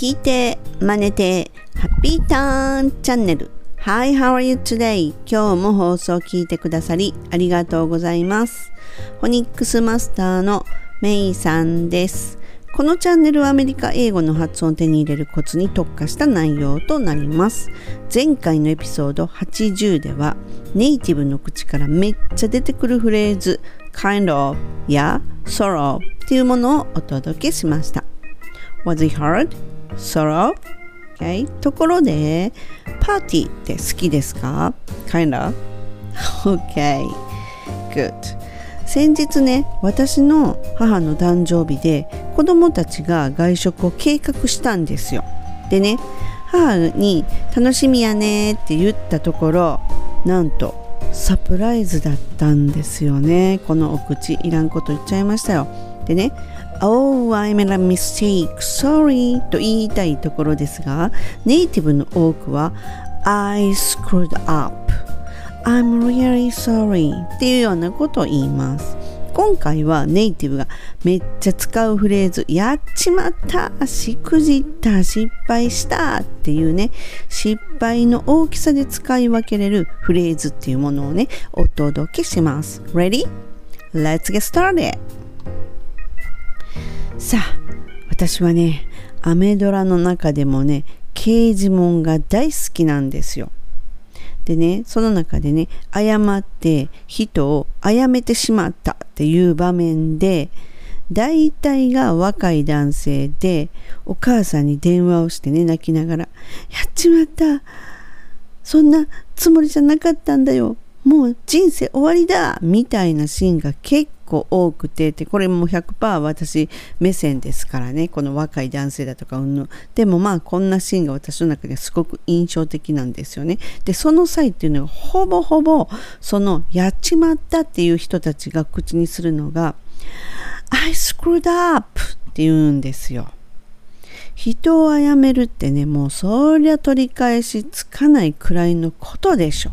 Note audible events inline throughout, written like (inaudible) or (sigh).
聞いて、真似て、ハッピーターンチャンネル。Hi, how are you today? 今日も放送を聞いてくださりありがとうございます。フォニックスマスターのメイさんです。このチャンネルはアメリカ英語の発音を手に入れるコツに特化した内容となります。前回のエピソード80ではネイティブの口からめっちゃ出てくるフレーズ kind of や sorrow っていうものをお届けしました。Was it hard? Sorrow? Okay. ところで、パーティーって好きですか ?Kinda? (laughs) Okay. Good. 先日ね、私の母の誕生日で子供たちが外食を計画したんですよ。でね、母に楽しみやねって言ったところ、なんとサプライズだったんですよね。このお口いらんこと言っちゃいましたよ。でね、Oh, I made a mistake, sorry と言いたいところですが、ネイティブの多くは I screwed up, I'm really sorry っていうようなことを言います。今回はネイティブがめっちゃ使うフレーズ、やっちまった、しくじった、失敗したっていうね、失敗の大きさで使い分けれるフレーズっていうものをね、お届けします。Ready? Let's get started! さあ私はねアメドラの中でもね刑事門が大好きなんですよ。でねその中でね誤って人を殺めてしまったっていう場面で大体が若い男性でお母さんに電話をしてね泣きながら「やっちまったそんなつもりじゃなかったんだよもう人生終わりだ!」みたいなシーンが結構構多くてでこれも100%私目線ですからね。この若い男性だとかうんぬでもまあこんなシーンが私の中ですごく印象的なんですよね。でその際っていうのがほぼほぼそのやっちまったっていう人たちが口にするのが I screwed up って言うんですよ。人を殺めるってねもうそりゃ取り返しつかないくらいのことでしょ。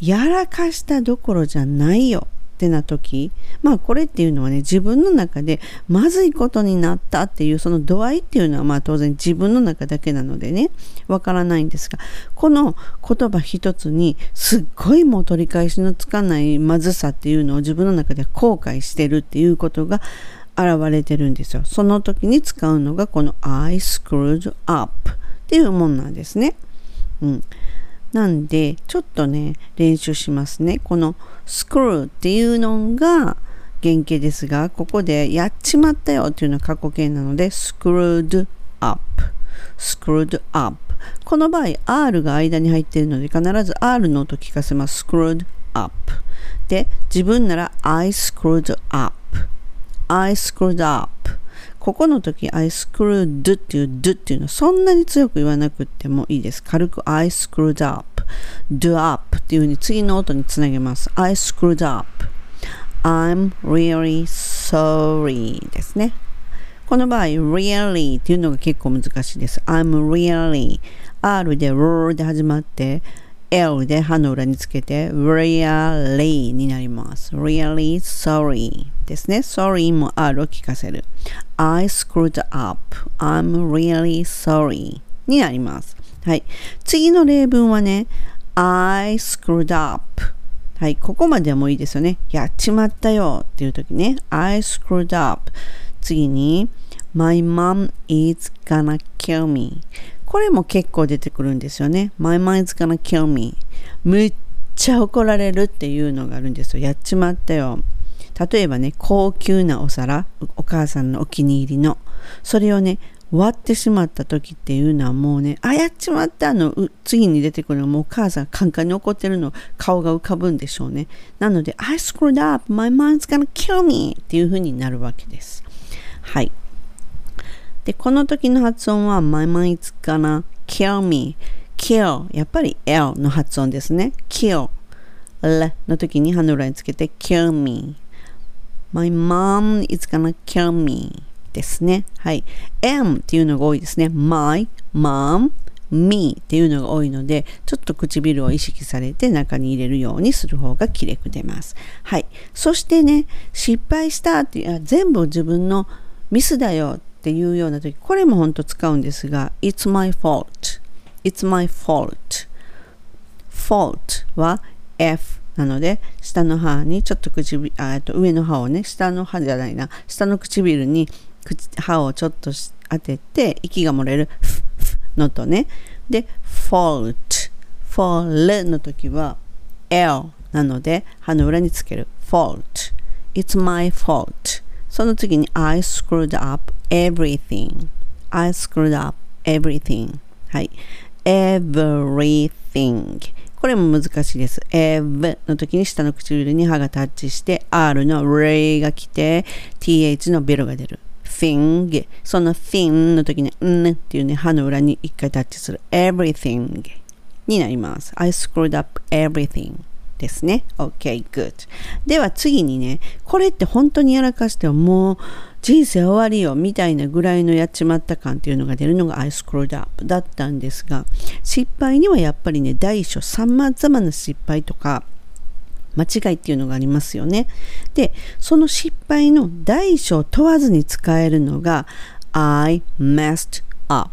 やらかしたどころじゃないよ。ってな時まあこれっていうのはね自分の中でまずいことになったっていうその度合いっていうのはまあ当然自分の中だけなのでねわからないんですがこの言葉一つにすっごいもう取り返しのつかないまずさっていうのを自分の中で後悔してるっていうことが現れてるんですよ。その時に使うのがこの I screwed up っていうもんなんですね。うん。なんで、ちょっとね、練習しますね。この screw っていうのが原型ですが、ここでやっちまったよっていうのは過去形なので、screwed up, screwed up。この場合、R が間に入っているので、必ず R の音聞かせます。screwed up。で、自分なら I screwed up, I screwed up。ここの時 I screwed っていう do っていうのはそんなに強く言わなくてもいいです。軽く I screwed up, do up っていう風に次の音につなげます。I screwed up, I'm really sorry ですね。この場合 really っていうのが結構難しいです。I'm really R で R で始まって L で歯の裏につけて really になります。really sorry ですね。sorry も R を聞かせる。I screwed up. I'm really sorry になります。はい。次の例文はね、I screwed up. はい。ここまでもいいですよね。やっちまったよっていう時ね。I screwed up. 次に、My mom is gonna kill me. これも結構出てくるんですよね。My mom is gonna kill me. むっちゃ怒られるっていうのがあるんですよ。やっちまったよ。例えばね、高級なお皿、お母さんのお気に入りの、それをね、割ってしまった時っていうのはもうね、あ、やっちまったの、次に出てくるのはもうお母さんカンカンに怒ってるの、顔が浮かぶんでしょうね。なので、I screwed up, my mind's gonna kill me っていう風になるわけです。はい。で、この時の発音は my mind's gonna kill me kill やっぱり L の発音ですね。kill の時に歯の裏につけて kill me My mom is gonna kill me ですね。はい。M っていうのが多いですね。My mom me っていうのが多いので、ちょっと唇を意識されて中に入れるようにする方がきれく出ます。はい。そしてね、失敗したっていう、全部自分のミスだよっていうような時、これも本当使うんですが、It's my fault. It's my fault. fault は F なので、下の歯にちょっと唇、あと上の歯をね、下の歯じゃないな、下の唇に歯をちょっと当てて、息が漏れるのとね。で、fault。fall の時は L なので、歯の裏につける fault。It's my fault. その次に I screwed up everything. I screwed up everything. はい。everything これも難しいです。ev の時に下の唇に歯がタッチして R の ray が来て th のベロが出る。thing その thin の時にんっていうね歯の裏に一回タッチする everything になります。I screwed up everything ですね。OK, good. では次にね、これって本当にやらかしてもう人生終わりよみたいなぐらいのやっちまった感っていうのが出るのが I screwed up だったんですが、失敗にはやっぱりね、大小様々な失敗とか、間違いっていうのがありますよね。で、その失敗の大小問わずに使えるのが I messed up。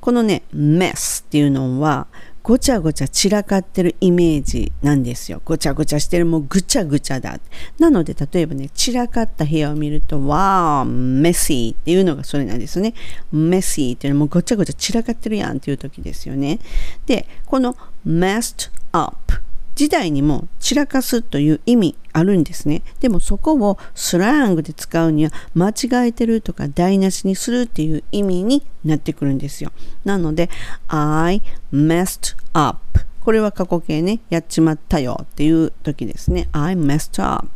このね、mess っていうのはごちゃごちゃ散らかってるイメージなんですよ。ごちゃごちゃしてる、もうぐちゃぐちゃだ。なので、例えばね、散らかった部屋を見ると、わー、メッシーっていうのがそれなんですよね。メッシーっていうのもごちゃごちゃ散らかってるやんっていう時ですよね。で、この messed up 時代にも散らかすという意味あるんですね。でもそこをスラングで使うには間違えてるとか台無しにするっていう意味になってくるんですよ。なので I messed up これは過去形ね。やっちまったよっていう時ですね。I messed up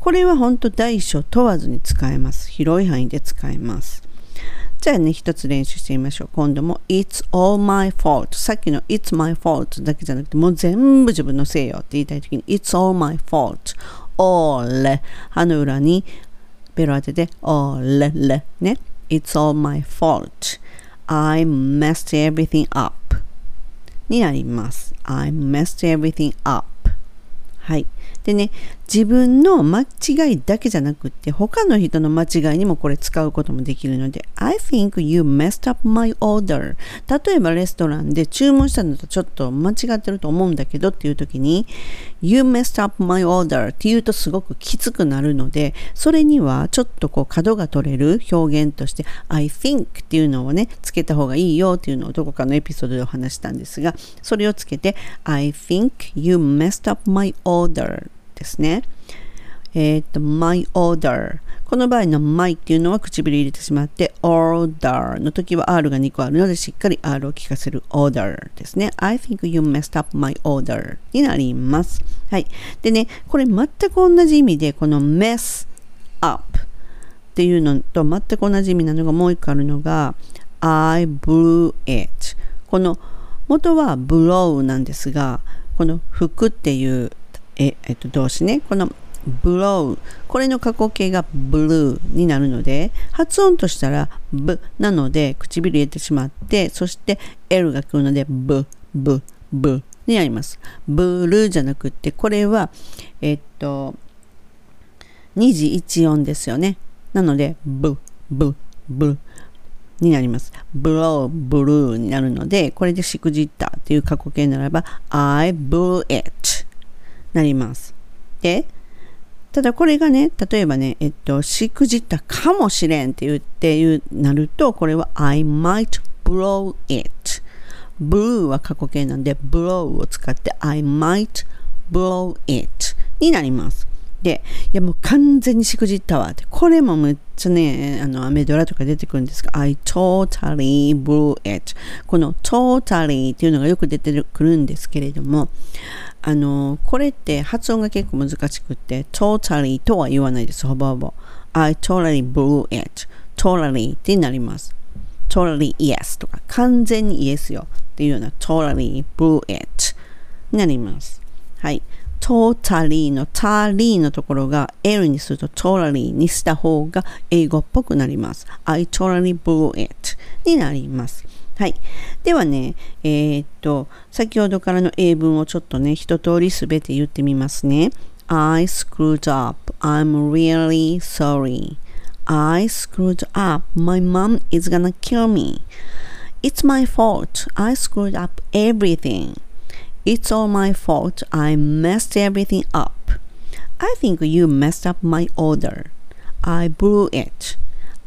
これは本当大小問わずに使えます。広い範囲で使えます。じゃあね、一つ練習してみましょう。今度も It's all my fault。さっきの It's my fault だけじゃなくて、もう全部自分のせいよって言いたいときに It's all my fault。all 歯の裏にベロ当てて all ね。It's all my fault. I messed everything up になります。I messed everything up はい。でね、自分の間違いだけじゃなくって、他の人の間違いにもこれ使うこともできるので、I think you messed up my order. 例えばレストランで注文したのとちょっと間違ってると思うんだけどっていう時に、You messed up my order って言うとすごくきつくなるので、それにはちょっとこう角が取れる表現として、I think っていうのをね、つけた方がいいよっていうのをどこかのエピソードでお話したんですが、それをつけて、I think you messed up my order ですね。えっ、と、my order。この場合の my っていうのは唇入れてしまって order の時は R が2個あるのでしっかり R を聞かせる order ですね。I think you messed up my order になります。はい。でね、これ全く同じ意味でこの mess up っていうのと全く同じ意味なのがもう一個あるのが I blew it この元は blow なんですがこの服っていうえ、えっと、動詞ね。この blow これの過去形が blue になるので発音としたら b なので唇入れてしまってそして l が来るので b b b になりますブルーじゃなくてこれはえっと二次一音ですよねなので b b b になります。blow, blue になるので、これでしくじったという過去形ならば、I blew it なります。で、ただこれがね、例えばね、えっと、しくじったかもしれんって言って言うなると、これは I might blow it。blue は過去形なんで、blow を使って I might blow it になります。で、いやもう完全にしくじったわって。これもめっちゃね、あの、アメドラとか出てくるんですが、I totally blew it。この totally っていうのがよく出てくるんですけれども、あの、これって発音が結構難しくって、totally とは言わないです、ほぼほぼ。I totally blew it. totally ってなります。totally yes とか、完全に yes よっていうような totally blew it になります。はい。totally の tally のところが L にすると totally にした方が英語っぽくなります。I totally blew it になります。はい。ではね、えー、っと、先ほどからの英文をちょっとね、一通りすべて言ってみますね。I screwed up. I'm really sorry. I screwed up. My mom is gonna kill me. It's my fault. I screwed up everything. It's all my fault. I messed everything up. I think you messed up my order. I blew it.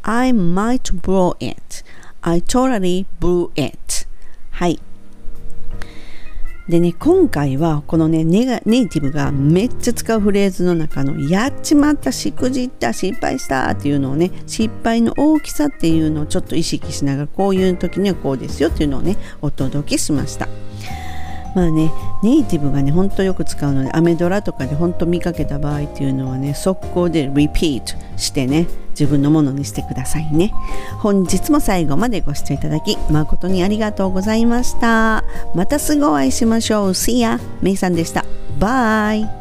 I might blow it. I totally blew it. はい。でね、今回はこのねネガ、ネイティブがめっちゃ使うフレーズの中のやっちまった、しくじった、失敗したっていうのをね、失敗の大きさっていうのをちょっと意識しながら、こういう時にはこうですよっていうのをね、お届けしました。まあねネイティブがねほんとよく使うのでアメドラとかでほんと見かけた場合っていうのはね速攻で repeat してね自分のものにしてくださいね。本日も最後までご視聴いただき誠にありがとうございました。またすぐお会いしましょう。See ya メイさんでした。バイ